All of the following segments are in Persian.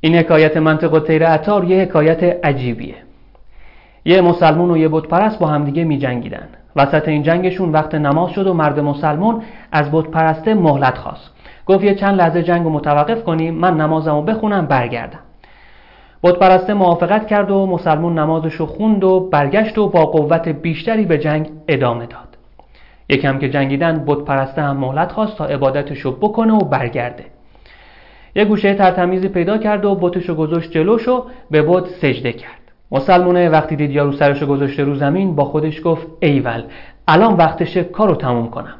این حکایت منطق تیر عطار یه حکایت عجیبیه. یه مسلمون و یه بت پرست با همدیگه می جنگیدن وسط این جنگشون وقت نماز شد و مرد مسلمون از بت پرسته مهلت خواست. گفت یه چند لحظه جنگ رو متوقف کنیم من نمازمو بخونم برگردم. بت پرسته موافقت کرد و مسلمون نمازشو خوند و برگشت و با قوت بیشتری به جنگ ادامه داد. یکم که جنگیدن بت پرسته هم مهلت خواست تا عبادتشو بکنه و برگرده. یه گوشه ترتمیزی پیدا کرد و بتشو گذاشت جلوشو به بت سجده کرد. مسلمونه وقتی دید یارو سرشو گذاشته رو زمین با خودش گفت ایول الان وقتشه کارو تموم کنم.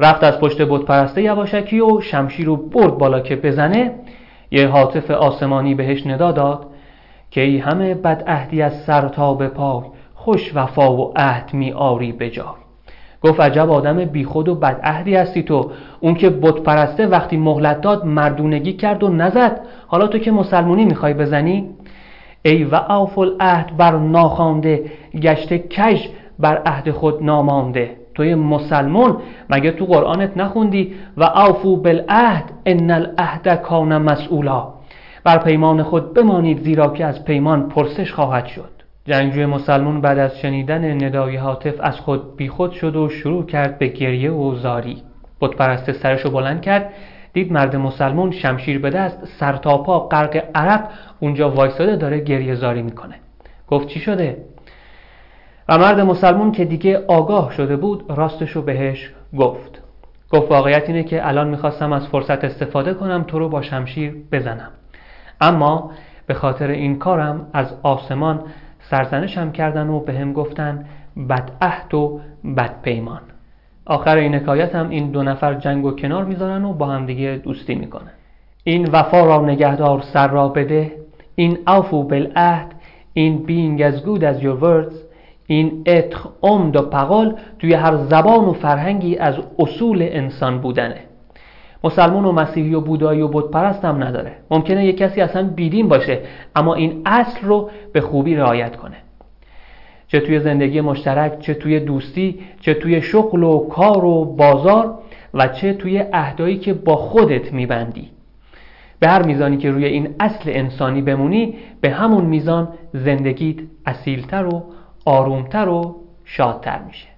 رفت از پشت بت پرسته یواشکی و شمشیر رو برد بالا که بزنه. یه حاطف آسمانی بهش ندا داد که ای همه بد عهدی از سر تا به پای خوش وفا و عهد می آری به جای. گفت عجب آدم بیخود و بدعهدی هستی تو. اون که بت پرسته وقتی مهلت داد مردونگی کرد و نزد. حالا تو که مسلمونی می‌خوای بزنی؟ ای و اوف العهد بر ناخوانده گشته کژ بر عهد خود نامانده. توی مسلمون مگه تو قرآنت نخوندی؟ و اوفو بالعهد ان العهد کان مسئولا. بر پیمان خود بمانید زیرا که از پیمان پرسش خواهد شد. جنگجوی مسلمون بعد از شنیدن ندای حاطف از خود بیخود شد و شروع کرد به گریه و زاری. بت پرست سرش رو بلند کرد دید مرد مسلمون شمشیر به دست سر تا پا غرق عرق اونجا وایساده داره گریه زاری می‌کنه. گفت چی شده؟ و مرد مسلمون که دیگه آگاه شده بود راستش رو بهش گفت. گفت واقعیت اینه که الان می‌خواستم از فرصت استفاده کنم تو رو با شمشیر بزنم. اما به خاطر این کارم از آسمان سرزنشم کردن و به هم گفتن بد عهد و بد پیمان آخر این حکایت هم این دو نفر جنگ و کنار می‌ذارن و با هم دیگه دوستی می‌کنن. این وفا را نگهدار سر را بده. این اوفو بالعهد این being as good as your words این اتخ عمد و پقال توی هر زبان و فرهنگی از اصول انسان بودنه. مسلمون و مسیحی و بودایی و بود پرست هم نداره. ممکنه یک کسی اصلا بیدین باشه اما این اصل رو به خوبی رعایت کنه. چه توی زندگی مشترک چه توی دوستی چه توی شغل و کار و بازار و چه توی عهدایی که با خودت میبندی. به هر میزانی که روی این اصل انسانی بمونی به همون میزان زندگیت اصیلتر و آرومتر و شادتر میشه.